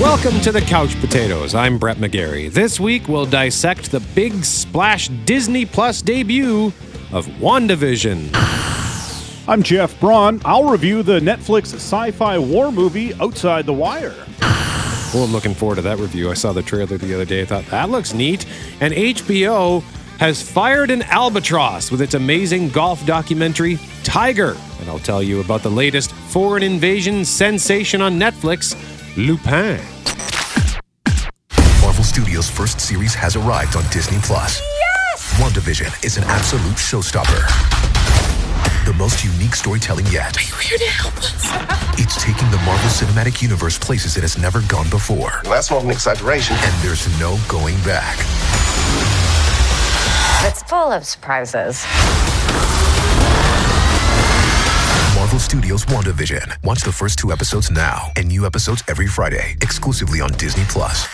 Welcome to the Couch Potatoes. I'm Brett McGarry. This week we'll dissect the big splash Disney Plus debut of WandaVision. I'm Jeff Braun. I'll review the Netflix sci fi war movie Outside the Wire. Well, I'm looking forward to that review. I saw the trailer the other day. I thought that looks neat. And HBO has fired an albatross with its amazing golf documentary, Tiger. And I'll tell you about the latest foreign invasion sensation on Netflix, Lupin. Marvel Studios' first series has arrived on Disney Plus. Yes! WandaVision is an absolute showstopper. The most unique storytelling yet. Are you here to help us? It's taking the Marvel Cinematic Universe places it has never gone before. That's not an exaggeration. And there's no going back. It's full of surprises. Marvel Studios WandaVision. Watch the first two episodes now, and new episodes every Friday, exclusively on Disney Plus.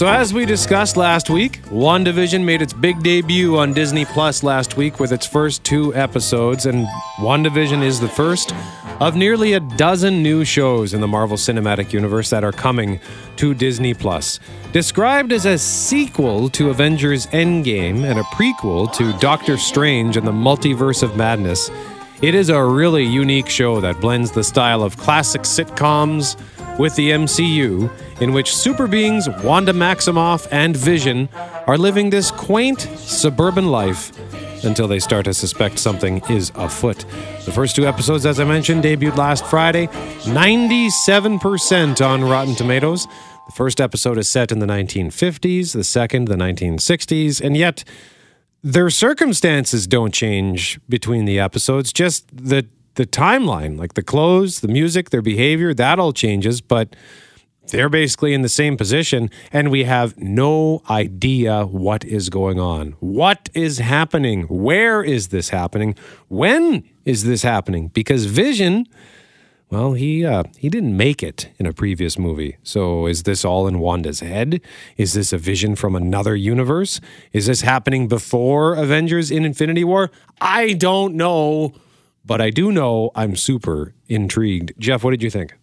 So, as we discussed last week, WandaVision made its big debut on Disney Plus last week with its first two episodes, and WandaVision is the first of nearly a dozen new shows in the Marvel Cinematic Universe that are coming to Disney Plus. Described as a sequel to Avengers Endgame and a prequel to Doctor Strange and the Multiverse of Madness, it is a really unique show that blends the style of classic sitcoms with the MCU, in which super beings Wanda Maximoff and Vision are living this quaint suburban life until they start to suspect something is afoot. The first two episodes, as I mentioned, debuted last Friday, 97% on Rotten Tomatoes. The first episode is set in the 1950s, the second, the 1960s, and yet their circumstances don't change between the episodes, just the the timeline, like the clothes, the music, their behavior, that all changes, but they're basically in the same position and we have no idea what is going on. What is happening? Where is this happening? When is this happening? Because Vision, well, he uh, he didn't make it in a previous movie. So is this all in Wanda's head? Is this a vision from another universe? Is this happening before Avengers in Infinity War? I don't know. But I do know I'm super intrigued. Jeff, what did you think?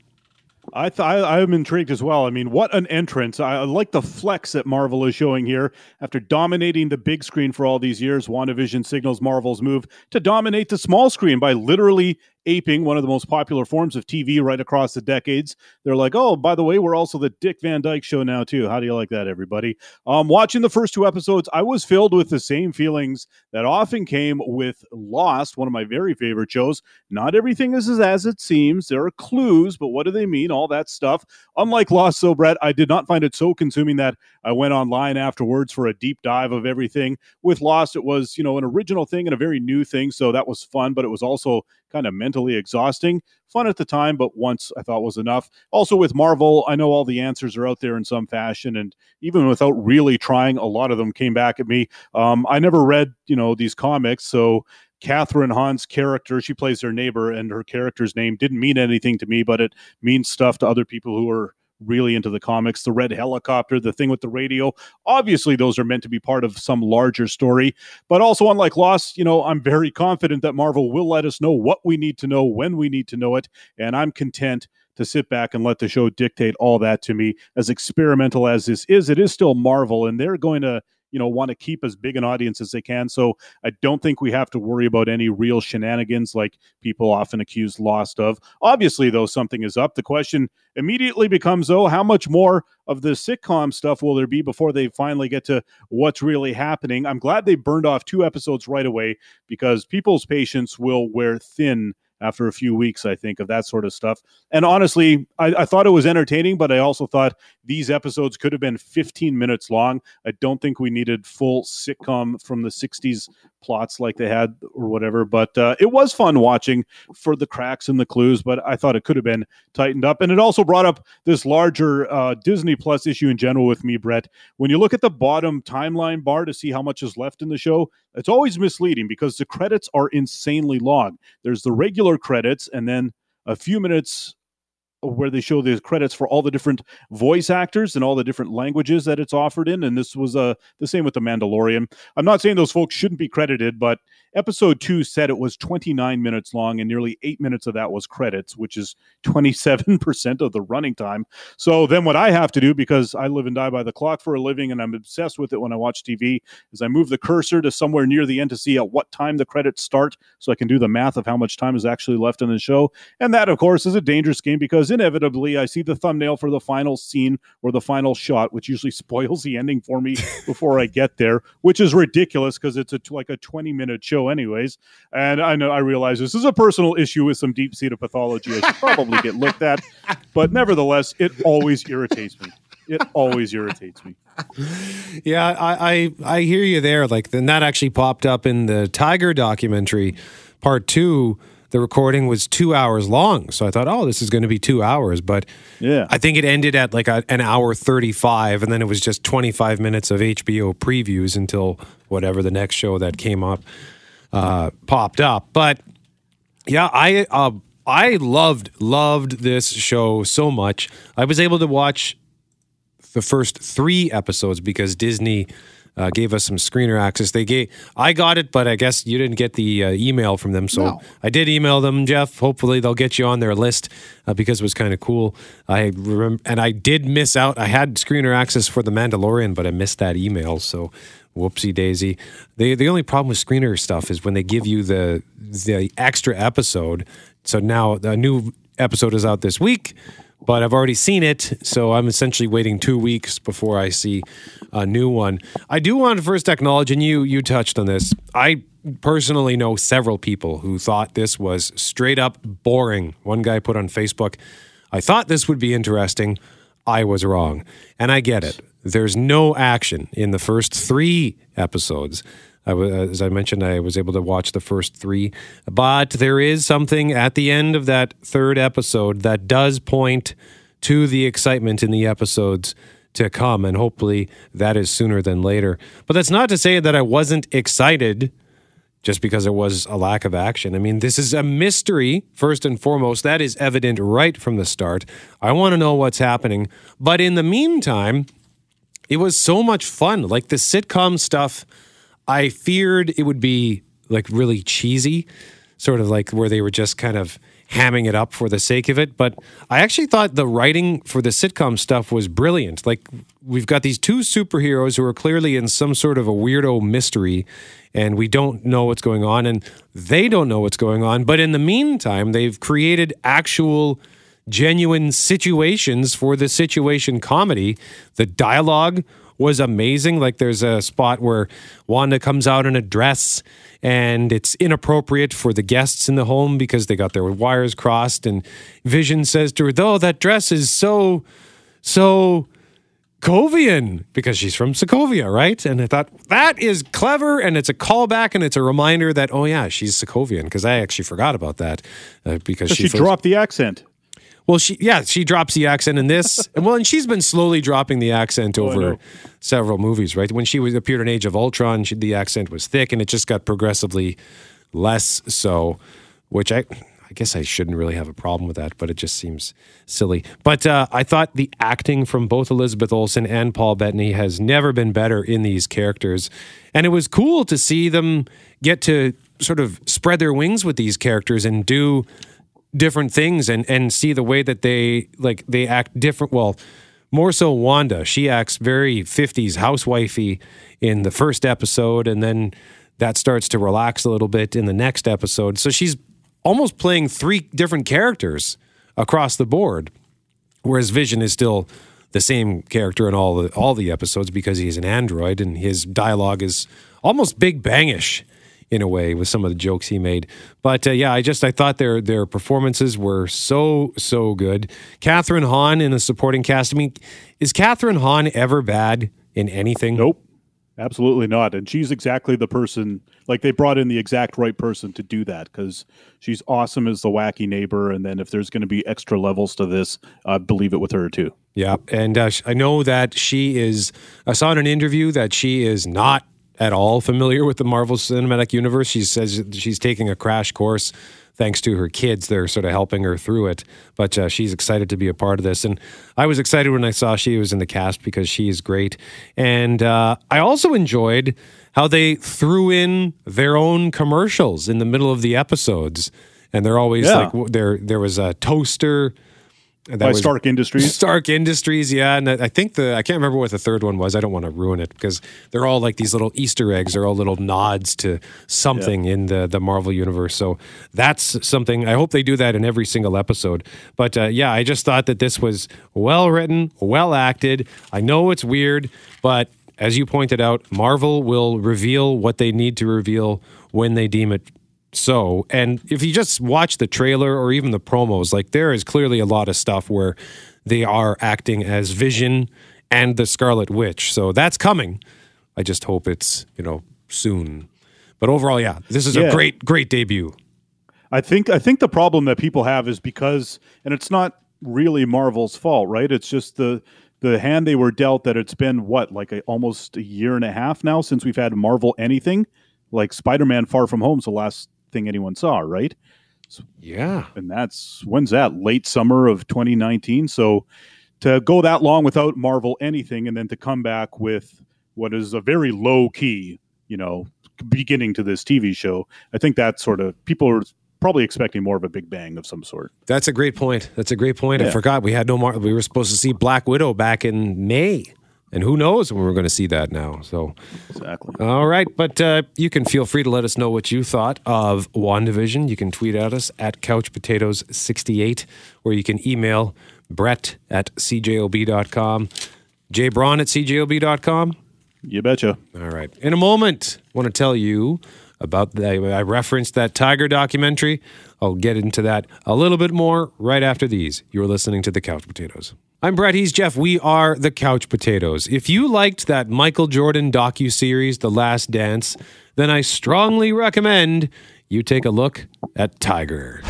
I th- I, am intrigued as well. I mean, what an entrance! I, I like the flex that Marvel is showing here. After dominating the big screen for all these years, WandaVision signals Marvel's move to dominate the small screen by literally aping one of the most popular forms of TV right across the decades. They're like, oh, by the way, we're also the Dick Van Dyke show now, too. How do you like that, everybody? Um, watching the first two episodes, I was filled with the same feelings that often came with Lost, one of my very favorite shows. Not everything is as it seems. There are clues, but what do they mean? All that stuff. Unlike Lost, so Brett, I did not find it so consuming that I went online afterwards for a deep dive of everything. With Lost, it was, you know, an original thing and a very new thing. So that was fun, but it was also kind of mentally exhausting. Fun at the time, but once I thought was enough. Also with Marvel, I know all the answers are out there in some fashion, and even without really trying, a lot of them came back at me. Um, I never read, you know, these comics, so Kathryn Hahn's character, she plays her neighbor, and her character's name didn't mean anything to me, but it means stuff to other people who are really into the comics. The red helicopter, the thing with the radio. Obviously, those are meant to be part of some larger story. But also, unlike Lost, you know, I'm very confident that Marvel will let us know what we need to know when we need to know it. And I'm content to sit back and let the show dictate all that to me. As experimental as this is, it is still Marvel, and they're going to you know want to keep as big an audience as they can. So I don't think we have to worry about any real shenanigans like people often accuse Lost of. Obviously, though, something is up. The question immediately becomes, though, how much more of the sitcom stuff will there be before they finally get to what's really happening? I'm glad they burned off two episodes right away because people's patience will wear thin after a few weeks, I think, of that sort of stuff. And honestly, I, I, thought it was entertaining, but I also thought these episodes could have been 15 minutes long. I don't think we needed full sitcom from the 60s plots like they had or whatever. But uh, it was fun watching for the cracks and the clues, but I thought it could have been tightened up. And it also brought up this larger uh, Disney Plus issue in general with me, Brett. When you look at the bottom timeline bar to see how much is left in the show, it's always misleading because the credits are insanely long. There's the regular credits and then a few minutes where they show the credits for all the different voice actors and all the different languages that it's offered in. And this was uh, the same with The Mandalorian. I'm not saying those folks shouldn't be credited, but Episode two said it was 29 minutes long, and nearly eight minutes of that was credits, which is 27% of the running time. So then, what I have to do, because I live and die by the clock for a living and I'm obsessed with it when I watch TV, is I move the cursor to somewhere near the end to see at what time the credits start so I can do the math of how much time is actually left in the show. And that, of course, is a dangerous game because inevitably I see the thumbnail for the final scene or the final shot, which usually spoils the ending for me before I get there, which is ridiculous because it's a, like a 20 minute show, anyways. And I know I realize this is a personal issue with some deep seated pathology. I should probably get looked at, but nevertheless, it always irritates me. It always irritates me. Yeah, I, I I hear you there. Like, then that actually popped up in the Tiger documentary, part two. The recording was two hours long, so I thought, oh, this is going to be two hours. But Yeah. I think it ended at like a, an hour thirty-five, and then it was just twenty-five minutes of HBO previews until whatever the next show that came up uh, popped up. But yeah, I uh, I loved loved this show so much. I was able to watch the first three episodes because Disney uh, gave us some screener access. They gave I got it, but I guess you didn't get the uh, email from them. So No. I did email them, Jeff. Hopefully they'll get you on their list uh, because it was kind of cool. I remember, and I did miss out. I had screener access for the Mandalorian, but I missed that email. So whoopsie daisy. The the only problem with screener stuff is when they give you the the extra episode. So now the new episode is out this week but I've already seen it, so I'm essentially waiting two weeks before I see a new one. I do want to first acknowledge, and you you touched on this. I personally know several people who thought this was straight up boring. One guy put on Facebook, "I thought this would be interesting. I was wrong," and I get it. There's no action in the first three episodes. I wa- uh, as I mentioned, I was able to watch the first three, but there is something at the end of that third episode that does point to the excitement in the episodes to come, and hopefully that is sooner than later. But that's not to say that I wasn't excited just because there was a lack of action. I mean, this is a mystery, first and foremost. That is evident right from the start. I want to know what's happening. But in the meantime, it was so much fun. Like the sitcom stuff, I feared it would be like really cheesy, sort of like where they were just kind of hamming it up for the sake of it. But I actually thought the writing for the sitcom stuff was brilliant. Like we've got these two superheroes who are clearly in some sort of a weirdo mystery and we don't know what's going on and they don't know what's going on. But in the meantime, they've created actual genuine situations for the situation comedy. The dialogue was amazing. Like there's a spot where Wanda comes out in a dress and it's inappropriate for the guests in the home because they got their wires crossed. And Vision says to her, though, that dress is so, so Sokovian because she's from Sokovia, right? And I thought that is clever and it's a callback and it's a reminder that, oh, yeah, she's Sokovian because I actually forgot about that uh, because she, she dropped the accent. Well, she yeah, she drops the accent in this. and well, and she's been slowly dropping the accent Oh, over several movies, right? When she was appeared in Age of Ultron, she, the accent was thick, and it just got progressively less so. Which I, I guess I shouldn't really have a problem with that, but it just seems silly. But uh, I thought the acting from both Elizabeth Olsen and Paul Bettany has never been better in these characters, and it was cool to see them get to sort of spread their wings with these characters and do different things and and see the way that they like they act different well more so Wanda. She acts very 50s housewifey in the first episode and then that starts to relax a little bit in the next episode. So she's almost playing three different characters across the board whereas Vision is still the same character in all the all the episodes because he's an android and his dialogue is almost Big Bangish in a way with some of the jokes he made. But uh, yeah, I just I thought their their performances were so so good. Kathryn Hahn in the supporting cast. I mean, is Kathryn Hahn ever bad in anything? Nope. Absolutely not. And she's exactly the person, like they brought in the exact right person to do that because she's awesome as the wacky neighbor. And then if there's going to be extra levels to this, I believe it with her too. Yeah, and uh, I know that she is. I saw in an interview that she is not at all familiar with the Marvel Cinematic Universe. She says she's taking a crash course thanks to her kids. They're sort of helping her through it, but uh, she's excited to be a part of this. And I was excited when I saw she was in the cast because she is great. And uh, I also enjoyed how they threw in their own commercials in the middle of the episodes, and they're always Yeah. like there. There was a toaster. That By Stark Industries. Stark Industries, yeah, and I think the I can't remember what the third one was. I don't want to ruin it because they're all like these little Easter eggs. They're all little nods to something in the the Marvel universe. So that's something. I hope they do that in every single episode. But uh, yeah, I just thought that this was well written, well acted. I know it's weird, but as you pointed out, Marvel will reveal what they need to reveal when they deem it so. And if you just watch the trailer or even the promos, like there is clearly a lot of stuff where they are acting as Vision and the Scarlet Witch. So that's coming. I just hope it's, you know, soon. But overall, yeah, this is a great, great debut. I think I think the problem that people have is because, and it's not really Marvel's fault, right? It's just the the hand they were dealt that it's been what like a, almost a year and a half now since we've had Marvel anything like Spider-Man: Far From Home's the last thing anyone saw, right? Yeah. And that's when's that late summer of 2019. So to go that long without Marvel anything, and then to come back with what is a very low key, you know, beginning to this TV show, I think that sort of people are probably expecting more of a big bang of some sort. That's a great point. That's a great point. I forgot we had no more. We were supposed to see Black Widow back in May. And who knows when we're going to see that now. So Exactly. All right, but uh, you can feel free to let us know what you thought of WandaVision. You can tweet at us at couchpotatoes68, or you can email brett at cjob.com, jbraun at cjob.com. You betcha. All right. In a moment, I want to tell you about the, I referenced that Tiger documentary. I'll get into that a little bit more right after these. You're listening to the Couch Potatoes. I'm Brett. He's Jeff. We are the Couch Potatoes. If you liked that Michael Jordan docu series, The Last Dance, then I strongly recommend you take a look at Tiger.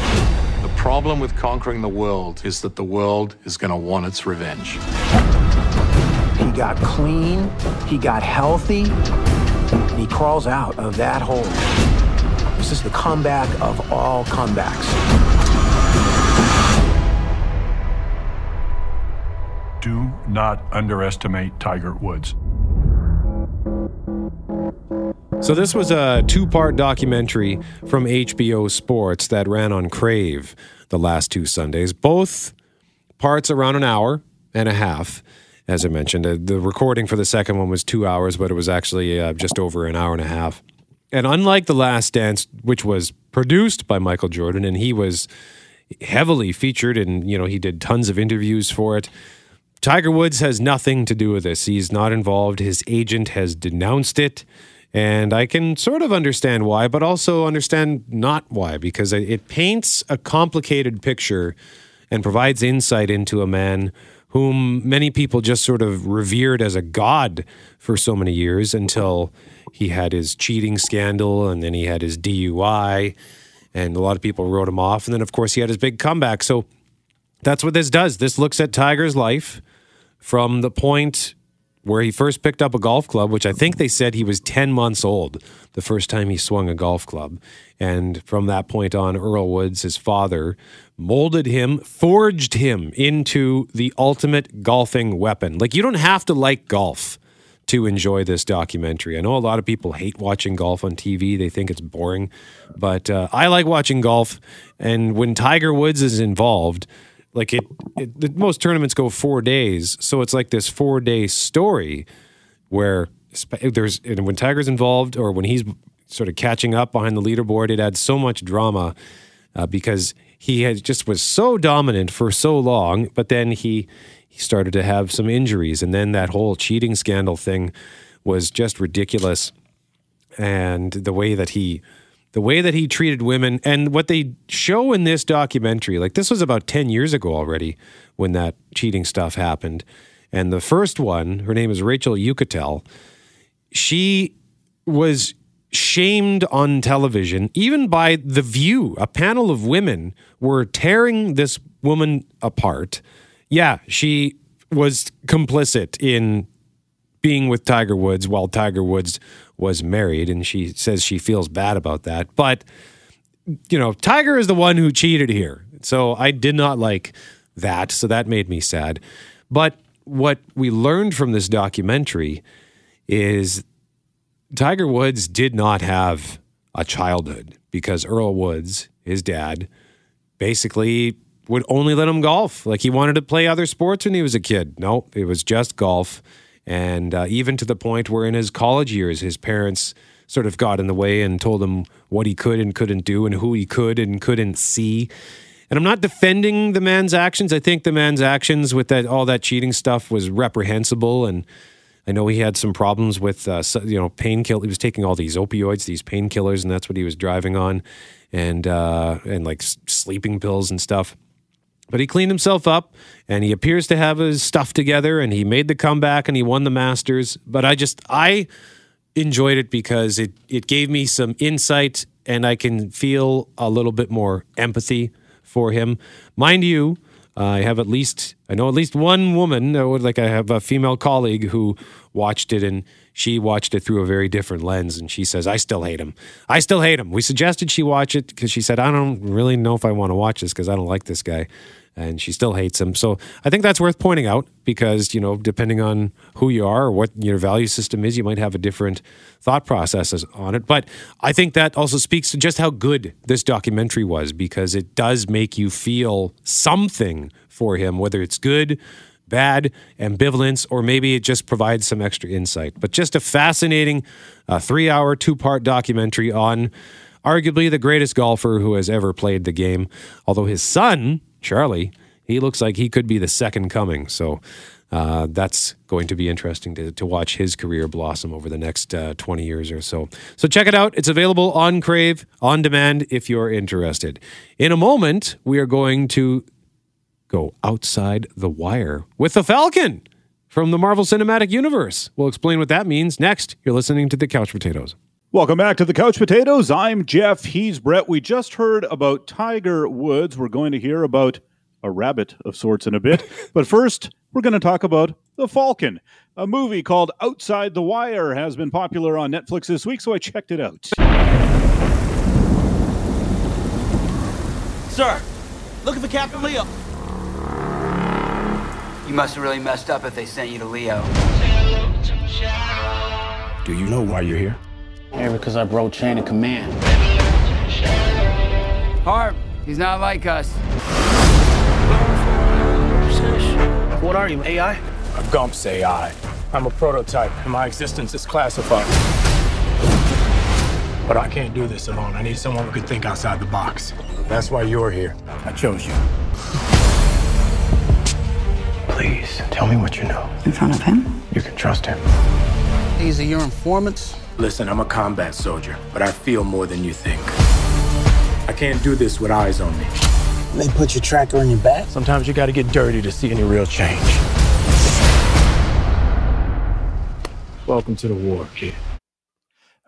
The problem with conquering the world is that the world is going to want its revenge. He got clean, he got healthy, and he crawls out of that hole. This is the comeback of all comebacks. Do not underestimate Tiger Woods. So this was a two-part documentary from HBO Sports that ran on Crave the last two Sundays. Both parts around an hour and a half. As I mentioned, the recording for the second one was two hours, but it was actually uh, just over an hour and a half. And unlike The Last Dance, which was produced by Michael Jordan, and he was heavily featured, and you know he did tons of interviews for it. Tiger Woods has nothing to do with this. He's not involved. His agent has denounced it. And I can sort of understand why, but also understand not why, because it- paints a complicated picture and provides insight into a man whom many people just sort of revered as a god for so many years until he had his cheating scandal and then he had his DUI. And a lot of people wrote him off. And then, of course, he had his big comeback. So that's what this does. This looks at Tiger's life from the point where he first picked up a golf club, which I think they said he was 10 months old the first time he swung a golf club. And from that point on, Earl Woods, his father, molded him, forged him into the ultimate golfing weapon. Like, you don't have to like golf to enjoy this documentary. I know a lot of people hate watching golf on TV, they think it's boring, but uh, I like watching golf. And when Tiger Woods is involved, like it, it the, most tournaments go four days so it's like this four day story where there's and when tiger's involved or when he's sort of catching up behind the leaderboard it adds so much drama uh, because he had just was so dominant for so long but then he he started to have some injuries. And then that whole cheating scandal thing was just ridiculous. And the way that he the way that he treated women and what they show in this documentary like this was about 10 years ago already when that cheating stuff happened. And the first one her name is Rachel Uchitel. She was shamed on television even by the view. A panel of women were tearing this woman apart yeah she was complicit in being with Tiger Woods while Tiger Woods was married, and she says she feels bad about that. But you know, Tiger is the one who cheated here, so I did not like that. So that made me sad. But what we learned from this documentary is Tiger Woods did not have a childhood because Earl Woods, his dad, basically would only let him golf. Like he wanted to play other sports when he was a kid. No, it was just golf. And uh, even to the point where in his college years, his parents sort of got in the way and told him what he could and couldn't do and who he could and couldn't see. And I'm not defending the man's actions. I think the man's actions with that all that cheating stuff was reprehensible and I know he had some problems with, uh, you know, painkiller. He was taking all these opioids, these painkillers, and that's what he was driving on, and uh, and like sleeping pills and stuff. But he cleaned himself up, and he appears to have his stuff together, and he made the comeback, and he won the Masters. But I just I enjoyed it because it it gave me some insight, and I can feel a little bit more empathy for him, mind you. I have at least I know at least one woman, uh, like I have a female colleague who watched it and she watched it through a very different lens and she says I still hate him. I still hate him. We suggested she watch it because she said I don't really know if I want to watch this because I don't like this guy and she still hates him. So I think that's worth pointing out because, you know, depending on who you are or what your value system is, you might have a different thought processes on it. But I think that also speaks to just how good this documentary was because it does make you feel something for him, whether it's good, bad, ambivalence, or maybe it just provides some extra insight. But just a fascinating uh, three hour, two part documentary on arguably the greatest golfer who has ever played the game. Although his son, Charlie, he looks like he could be the second coming. So uh, that's going to be interesting to, to watch his career blossom over the next uh, 20 years or so. So check it out. It's available on Crave on demand if you're interested. In a moment, we are going to go outside the wire with the Falcon from the Marvel Cinematic Universe. We'll explain what that means next. You're listening to the Couch Potatoes. Welcome back to the Couch Potatoes. I'm Jeff. He's Brett. We just heard about Tiger Woods. We're going to hear about a rabbit of sorts in a bit. but first, we're going to talk about The Falcon. A movie called Outside the Wire has been popular on Netflix this week, so I checked it out. Sir, looking for Captain Leo. You must have really messed up if they sent you to Leo. Do you know why you're here? Yeah, because I broke chain of command. Harp, he's not like us. What are you, AI? A Gump's AI. I'm a prototype, and my existence is classified. But I can't do this alone. I need someone who could think outside the box. That's why you're here. I chose you. Please, tell me what you know. In front of him? You can trust him. These are your informants? Listen, I'm a combat soldier, but I feel more than you think. I can't do this with eyes on me. They put your tracker in your back? Sometimes you gotta get dirty to see any real change. Welcome to the war, kid.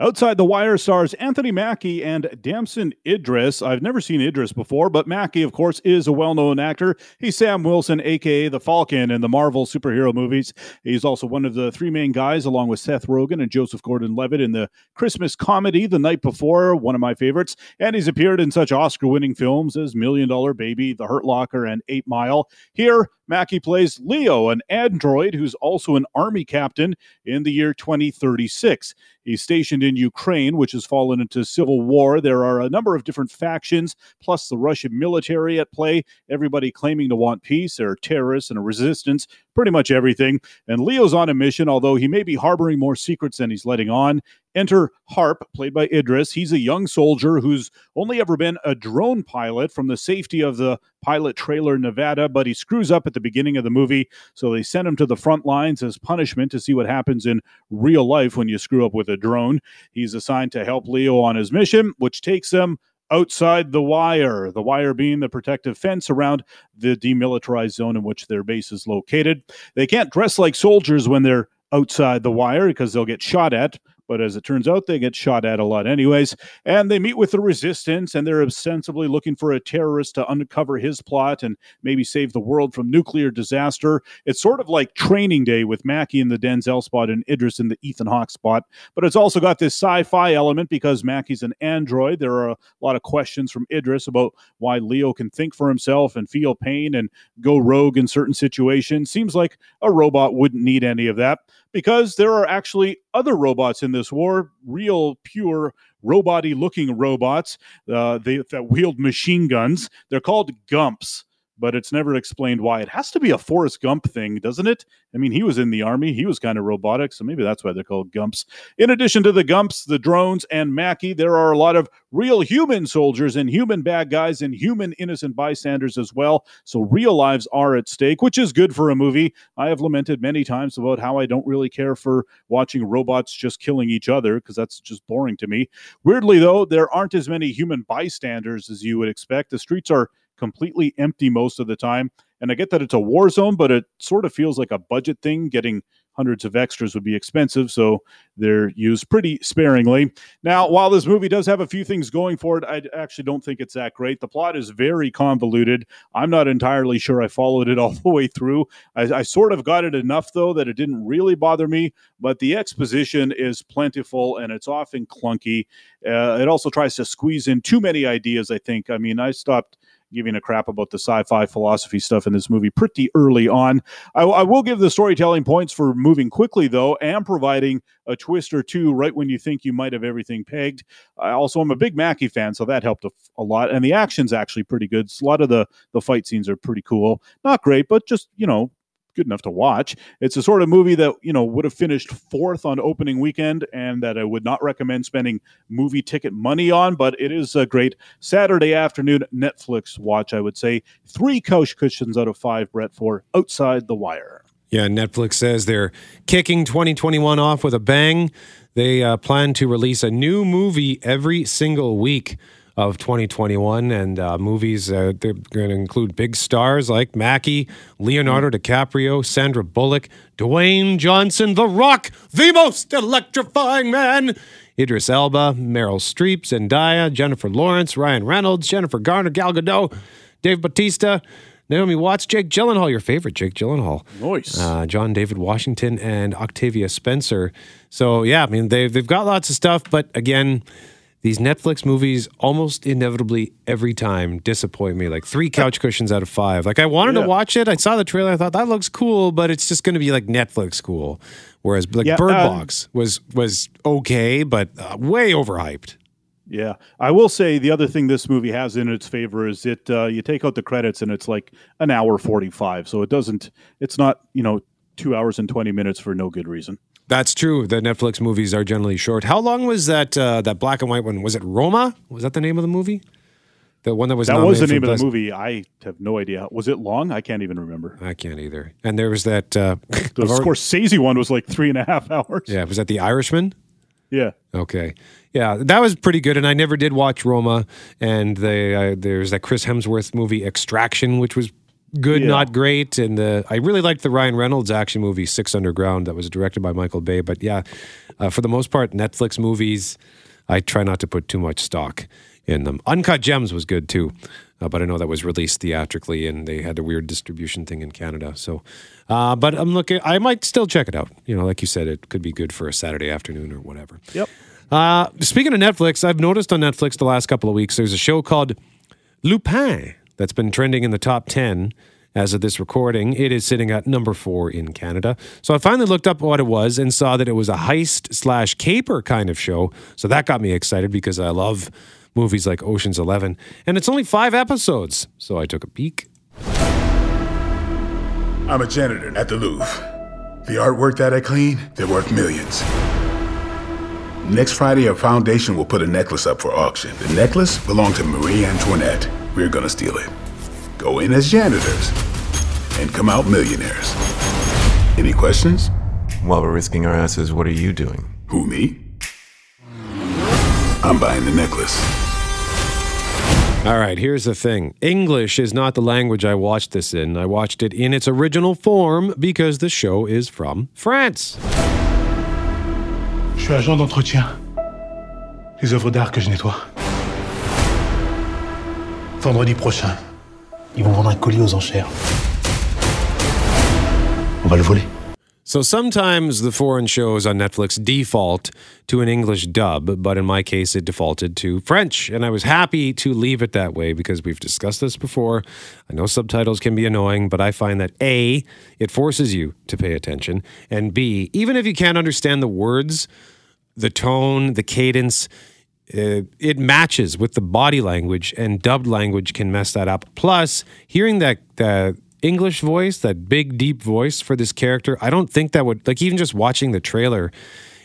Outside the Wire stars Anthony Mackie and Damson Idris. I've never seen Idris before, but Mackie, of course, is a well known actor. He's Sam Wilson, aka the Falcon, in the Marvel superhero movies. He's also one of the three main guys, along with Seth Rogen and Joseph Gordon Levitt, in the Christmas comedy The Night Before, one of my favorites. And he's appeared in such Oscar winning films as Million Dollar Baby, The Hurt Locker, and Eight Mile. Here, Mackie plays Leo, an android who's also an army captain in the year 2036. He's stationed in Ukraine, which has fallen into civil war. There are a number of different factions, plus the Russian military at play, everybody claiming to want peace. There are terrorists and a resistance, pretty much everything. And Leo's on a mission, although he may be harboring more secrets than he's letting on. Enter Harp, played by Idris. He's a young soldier who's only ever been a drone pilot from the safety of the pilot trailer Nevada, but he screws up at the beginning of the movie. So they send him to the front lines as punishment to see what happens in real life when you screw up with a drone. He's assigned to help Leo on his mission, which takes him outside the wire, the wire being the protective fence around the demilitarized zone in which their base is located. They can't dress like soldiers when they're outside the wire because they'll get shot at. But as it turns out, they get shot at a lot, anyways. And they meet with the resistance, and they're ostensibly looking for a terrorist to uncover his plot and maybe save the world from nuclear disaster. It's sort of like Training Day with Mackie in the Denzel spot and Idris in the Ethan Hawke spot. But it's also got this sci fi element because Mackie's an android. There are a lot of questions from Idris about why Leo can think for himself and feel pain and go rogue in certain situations. Seems like a robot wouldn't need any of that because there are actually other robots in this war. Real, pure, robot looking robots uh, they, that wield machine guns. They're called Gumps but it's never explained why. It has to be a Forrest Gump thing, doesn't it? I mean, he was in the army, he was kind of robotic, so maybe that's why they're called Gumps. In addition to the Gumps, the drones, and Mackie, there are a lot of real human soldiers and human bad guys and human innocent bystanders as well. So real lives are at stake, which is good for a movie. I have lamented many times about how I don't really care for watching robots just killing each other because that's just boring to me. Weirdly, though, there aren't as many human bystanders as you would expect. The streets are completely empty most of the time. And I get that it's a war zone, but it sort of feels like a budget thing. Getting hundreds of extras would be expensive, so they're used pretty sparingly. Now, while this movie does have a few things going for it, I actually don't think it's that great. The plot is very convoluted. I'm not entirely sure I followed it all the way through. I, I sort of got it enough, though, that it didn't really bother me, but the exposition is plentiful and it's often clunky. Uh, it also tries to squeeze in too many ideas, I think. I mean, I stopped giving a crap about the sci-fi philosophy stuff in this movie pretty early on. I, I, will give the storytelling points for moving quickly though, and providing a twist or two right when you think you might have everything pegged. I also am a big Mackie fan, so that helped a, a lot. And the action's actually pretty good. A lot of the the fight scenes are pretty cool. Not great, but just you know good enough to watch. It's a sort of movie that, you know, would have finished fourth on opening weekend and that I would not recommend spending movie ticket money on, but it is a great Saturday afternoon Netflix watch, I would say. Three couch cushions out of five, Brett, for Outside the Wire. Yeah, Netflix says they're kicking 2021 off with a bang. They uh, plan to release a new movie every single week of 2021. And uh, movies, uh, they're going to include big stars like Mackie, Leonardo DiCaprio, Sandra Bullock, Dwayne Johnson, The Rock, the most electrifying man. Idris Elba, Meryl Streep, Zendaya, Jennifer Lawrence, Ryan Reynolds, Jennifer Garner, Gal Gadot, Dave Bautista, Naomi Watts, Jake Gyllenhaal, your favorite Jake Gyllenhaal. Nice. Uh, John David Washington and Octavia Spencer. So, yeah, I mean, they've, they've got lots of stuff, but again, these Netflix movies almost inevitably every time disappoint me. Like three couch cushions out of five. Like I wanted yeah. to watch it. I saw the trailer. I thought that looks cool, but it's just going to be like Netflix cool. Whereas like yeah, Bird um, Box was was okay, but uh, way overhyped. Yeah, I will say the other thing this movie has in its favor is it uh, you take out the credits and it's like an hour forty five, so it doesn't. It's not you know two hours and twenty minutes for no good reason. That's true. The Netflix movies are generally short. How long was that uh, that black and white one? Was it Roma? Was that the name of the movie? The one that was that was the name of the movie. I have no idea. Was it long? I can't even remember. I can't either. And there was that uh, the Scorsese one was like three and a half hours. Yeah, was that The Irishman? Yeah. Okay. Yeah, that was pretty good, and I never did watch Roma. And the, uh, there's that Chris Hemsworth movie Extraction, which was good, yeah. not great. And uh, I really liked the Ryan Reynolds action movie Six Underground that was directed by Michael Bay. But yeah, uh, for the most part, Netflix movies, I try not to put too much stock in them. Uncut Gems was good too, uh, but I know that was released theatrically and they had a weird distribution thing in Canada. So, uh, but I'm looking. I might still check it out. You know, like you said, it could be good for a Saturday afternoon or whatever. Yep. Uh, speaking of Netflix, I've noticed on Netflix the last couple of weeks there's a show called Lupin that's been trending in the top 10 as of this recording. It is sitting at number four in Canada. So I finally looked up what it was and saw that it was a heist slash caper kind of show. So that got me excited because I love movies like Ocean's Eleven. And it's only five episodes. So I took a peek. I'm a janitor at the Louvre. The artwork that I clean, they're worth millions. Next Friday, our foundation will put a necklace up for auction. The necklace belonged to Marie Antoinette. We're gonna steal it. Go in as janitors and come out millionaires. Any questions? While we're risking our asses, what are you doing? Who, me? I'm buying the necklace. All right, here's the thing English is not the language I watched this in. I watched it in its original form because the show is from France. Je suis agent d'entretien. Les œuvres d'art que je nettoie. Vendredi prochain, ils vont vendre un colis aux enchères. On va le voler. So sometimes the foreign shows on Netflix default to an English dub, but in my case, it defaulted to French. And I was happy to leave it that way because we've discussed this before. I know subtitles can be annoying, but I find that A, it forces you to pay attention, and B, even if you can't understand the words, the tone, the cadence, uh, it matches with the body language, and dubbed language can mess that up. Plus, hearing that the English voice, that big deep voice for this character, I don't think that would like even just watching the trailer,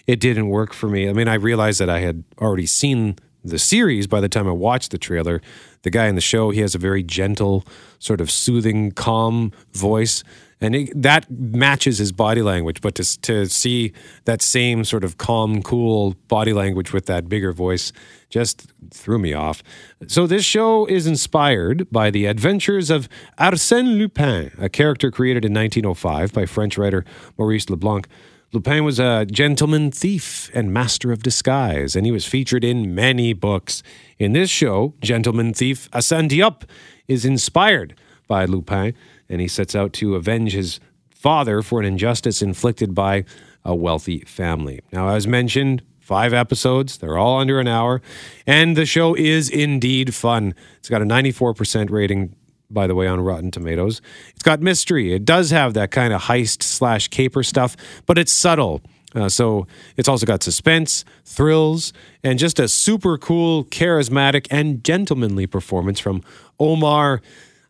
it didn't work for me. I mean, I realized that I had already seen the series by the time I watched the trailer. The guy in the show, he has a very gentle, sort of soothing, calm voice and it, that matches his body language. But to to see that same sort of calm, cool body language with that bigger voice just threw me off. So this show is inspired by the adventures of Arsène Lupin, a character created in 1905 by French writer Maurice Leblanc. Lupin was a gentleman thief and master of disguise, and he was featured in many books. In this show, Gentleman Thief Arsène Diop is inspired by Lupin and he sets out to avenge his father for an injustice inflicted by a wealthy family. Now, as mentioned, five episodes, they're all under an hour, and the show is indeed fun. It's got a 94% rating. By the way, on Rotten Tomatoes, it's got mystery. It does have that kind of heist slash caper stuff, but it's subtle. Uh, so it's also got suspense, thrills, and just a super cool, charismatic, and gentlemanly performance from Omar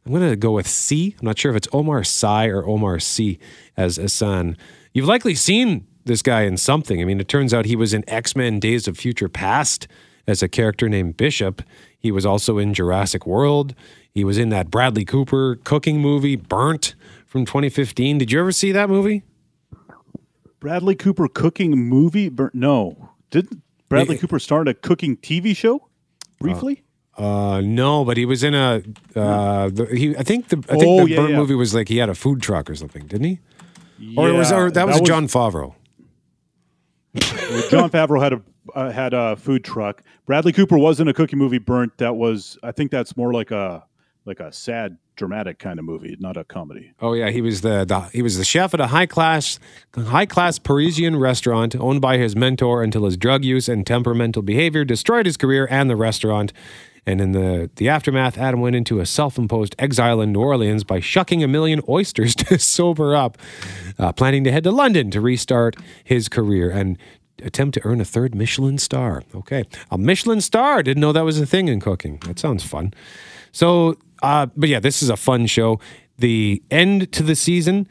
I'm going to go with C. I'm not sure if it's Omar Sy or Omar C as Hassan. You've likely seen this guy in something. I mean, it turns out he was in X Men Days of Future Past as a character named Bishop. He was also in Jurassic World. He was in that Bradley Cooper cooking movie, Burnt, from 2015. Did you ever see that movie? Bradley Cooper cooking movie? Burnt? No. Didn't Bradley Cooper start a cooking TV show briefly? Uh, no, but he was in a. Uh, the, he, I think the I think Oh, the yeah, Burn yeah. movie was like he had a food truck or something, didn't he? Or it was, or that, was, Jon Favreau. Jon Favreau had a uh, had a food truck. Bradley Cooper was in a cookie movie, Burnt. That was, I think, that's more like a like a sad, dramatic kind of movie, not a comedy. Oh yeah, he was the, the he was the chef at a high class high class Parisian restaurant owned by his mentor until his drug use and temperamental behavior destroyed his career and the restaurant. And in the, the aftermath, Adam went into a self imposed exile in New Orleans by shucking a million oysters to sober up, uh, planning to head to London to restart his career and attempt to earn a third Michelin star. Okay. A Michelin star. Didn't know that was a thing in cooking. That sounds fun. So, uh, but yeah, this is a fun show. The end to the season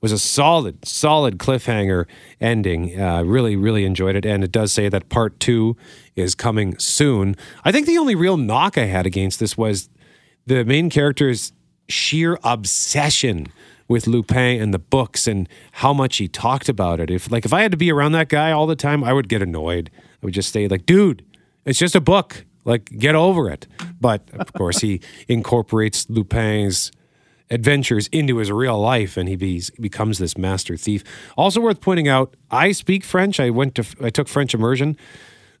was a solid, solid cliffhanger ending. Uh, really, really enjoyed it. And it does say that part two is coming soon. I think the only real knock I had against this was the main character's sheer obsession with Lupin and the books and how much he talked about it. If like if I had to be around that guy all the time, I would get annoyed. I would just say like, "Dude, it's just a book. Like get over it." But of course, he incorporates Lupin's adventures into his real life and he be, becomes this master thief. Also worth pointing out, I speak French. I went to I took French immersion,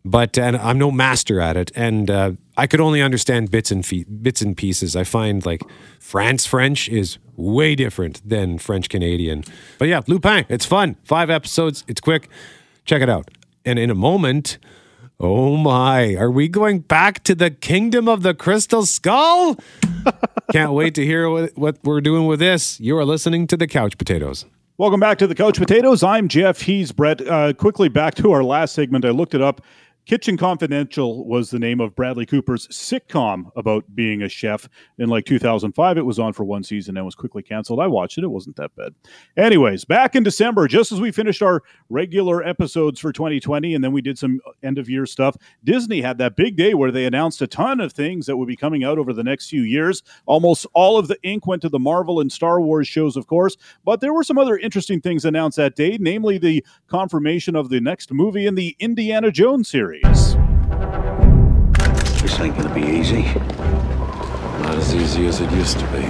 but and I'm no master at it and uh, I could only understand bits and fe- bits and pieces. I find like France French is way different than French Canadian. But yeah, Lupin, it's fun. 5 episodes, it's quick. Check it out. And in a moment, Oh my, are we going back to the kingdom of the crystal skull? Can't wait to hear what, what we're doing with this. You are listening to the Couch Potatoes. Welcome back to the Couch Potatoes. I'm Jeff. He's Brett. Uh, quickly back to our last segment. I looked it up. Kitchen Confidential was the name of Bradley Cooper's sitcom about being a chef. In like 2005, it was on for one season and was quickly canceled. I watched it. It wasn't that bad. Anyways, back in December, just as we finished our regular episodes for 2020 and then we did some end of year stuff, Disney had that big day where they announced a ton of things that would be coming out over the next few years. Almost all of the ink went to the Marvel and Star Wars shows, of course, but there were some other interesting things announced that day, namely the confirmation of the next movie in the Indiana Jones series. This ain't gonna be easy. Not as easy as it used to be.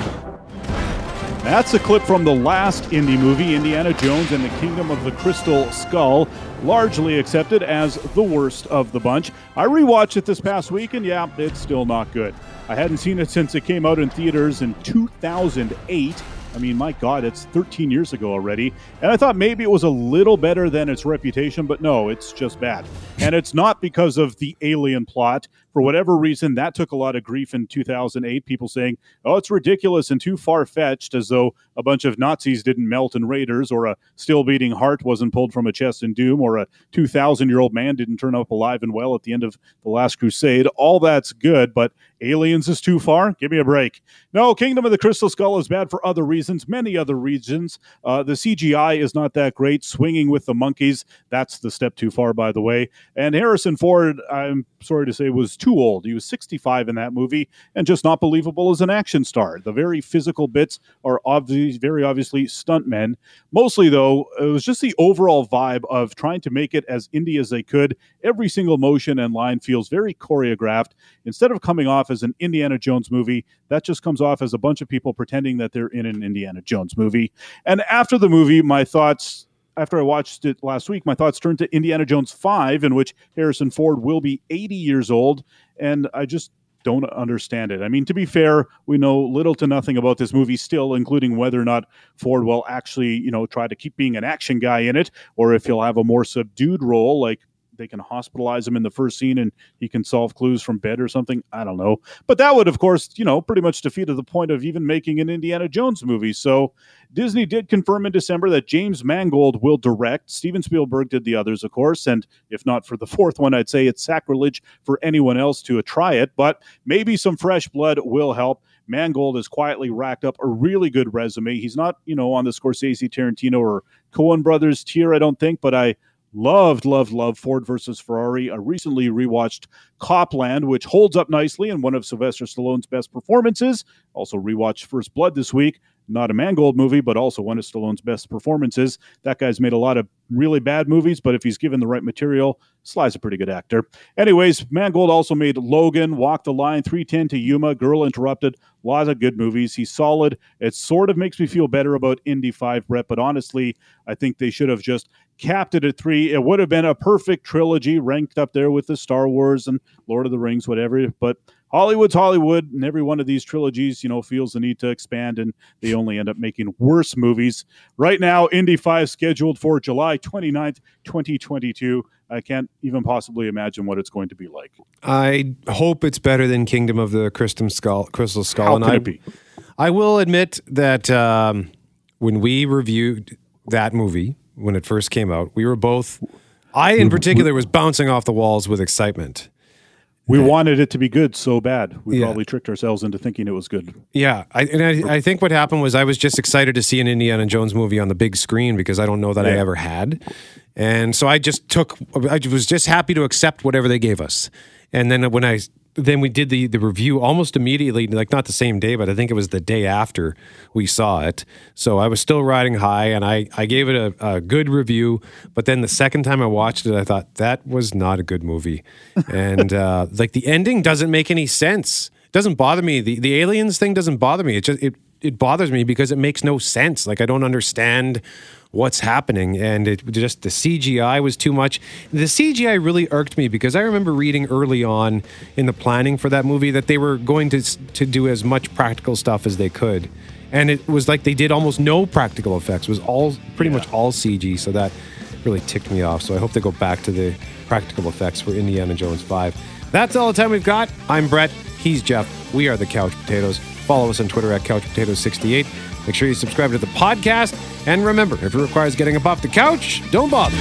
That's a clip from the last indie movie, Indiana Jones and the Kingdom of the Crystal Skull, largely accepted as the worst of the bunch. I rewatched it this past week, and yeah, it's still not good. I hadn't seen it since it came out in theaters in 2008. I mean, my God, it's 13 years ago already. And I thought maybe it was a little better than its reputation, but no, it's just bad. And it's not because of the alien plot. For whatever reason, that took a lot of grief in 2008. People saying, oh, it's ridiculous and too far fetched, as though a bunch of Nazis didn't melt in Raiders, or a still beating heart wasn't pulled from a chest in Doom, or a 2,000 year old man didn't turn up alive and well at the end of The Last Crusade. All that's good, but Aliens is too far? Give me a break. No, Kingdom of the Crystal Skull is bad for other reasons, many other reasons. Uh, the CGI is not that great. Swinging with the monkeys, that's the step too far, by the way. And Harrison Ford, I'm sorry to say, was too old. He was 65 in that movie and just not believable as an action star. The very physical bits are obviously, very obviously stuntmen. Mostly, though, it was just the overall vibe of trying to make it as indie as they could. Every single motion and line feels very choreographed. Instead of coming off as an Indiana Jones movie, that just comes off as a bunch of people pretending that they're in an Indiana Jones movie. And after the movie, my thoughts after I watched it last week, my thoughts turned to Indiana Jones 5, in which Harrison Ford will be 80 years old. And I just don't understand it. I mean, to be fair, we know little to nothing about this movie still, including whether or not Ford will actually, you know, try to keep being an action guy in it, or if he'll have a more subdued role like they can hospitalize him in the first scene and he can solve clues from bed or something. I don't know. But that would, of course, you know, pretty much defeated the point of even making an Indiana Jones movie. So Disney did confirm in December that James Mangold will direct. Steven Spielberg did the others, of course. And if not for the fourth one, I'd say it's sacrilege for anyone else to try it. But maybe some fresh blood will help. Mangold has quietly racked up a really good resume. He's not, you know, on the Scorsese, Tarantino, or Coen brothers tier, I don't think, but I Loved, loved, loved Ford versus Ferrari. I recently rewatched Cop Land, which holds up nicely and one of Sylvester Stallone's best performances. Also rewatched First Blood this week. Not a Mangold movie, but also one of Stallone's best performances. That guy's made a lot of really bad movies, but if he's given the right material, Sly's a pretty good actor. Anyways, Mangold also made Logan, Walk the Line, 310 to Yuma, Girl Interrupted, lots of good movies. He's solid. It sort of makes me feel better about Indy 5, Brett, but honestly, I think they should have just capped it at three. It would have been a perfect trilogy ranked up there with the Star Wars and Lord of the Rings, whatever, but Hollywood's Hollywood, and every one of these trilogies, you know, feels the need to expand, and they only end up making worse movies. Right now, Indy 5 scheduled for July 29th, 2022. I can't even possibly imagine what it's going to be like. I hope it's better than Kingdom of the Crystal Skull. Crystal Skull. How and I, be? I will admit that um, when we reviewed that movie when it first came out, we were both. I, in particular, was bouncing off the walls with excitement. We wanted it to be good so bad. We Yeah. probably tricked ourselves into thinking it was good. Yeah, I, and I, I think what happened was I was just excited to see an Indiana Jones movie on the big screen because I don't know that I ever had, and so I just took. I was just happy to accept whatever they gave us, and then when I then we did the the review almost immediately, like not the same day, but I think it was the day after we saw it. So I was still riding high, and I I gave it a, a good review. But then the second time I watched it, I thought that was not a good movie, and uh, like the ending doesn't make any sense. It doesn't bother me. The the aliens thing doesn't bother me. It just it it bothers me because it makes no sense. Like I don't understand what's happening and it just the CGI was too much. The CGI really irked me because I remember reading early on in the planning for that movie that they were going to to do as much practical stuff as they could. And it was like they did almost no practical effects. It was all pretty much all CG, so that really ticked me off. So I hope they go back to the practical effects for Indiana Jones 5. That's all the time we've got. I'm Brett. He's Jeff. We are the Couch Potatoes. Follow us on Twitter at CouchPotatoes68. Make sure you subscribe to the podcast. And remember, if it requires getting up off the couch, don't bother.